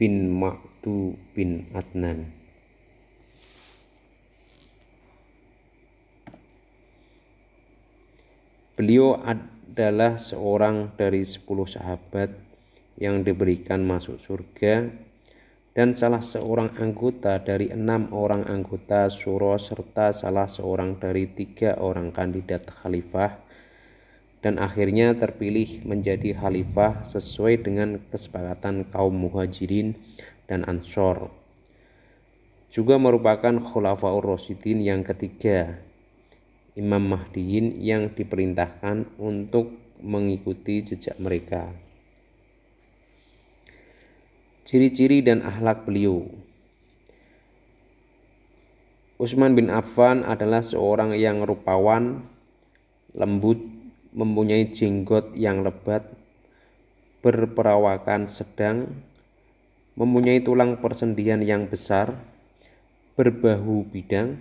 bin Maktu bin Adnan. Beliau adalah seorang dari sepuluh sahabat yang diberikan masuk surga dan salah seorang anggota dari enam orang anggota suro serta salah seorang dari tiga orang kandidat khalifah dan akhirnya terpilih menjadi khalifah sesuai dengan kesepakatan kaum muhajirin dan ansor juga merupakan khulafaur rasyidin yang ketiga Imam Mahdiin yang diperintahkan untuk mengikuti jejak mereka. Ciri-ciri dan akhlak beliau. Utsman bin Affan adalah seorang yang rupawan, lembut, mempunyai jenggot yang lebat, berperawakan sedang, mempunyai tulang persendian yang besar, berbahu bidang,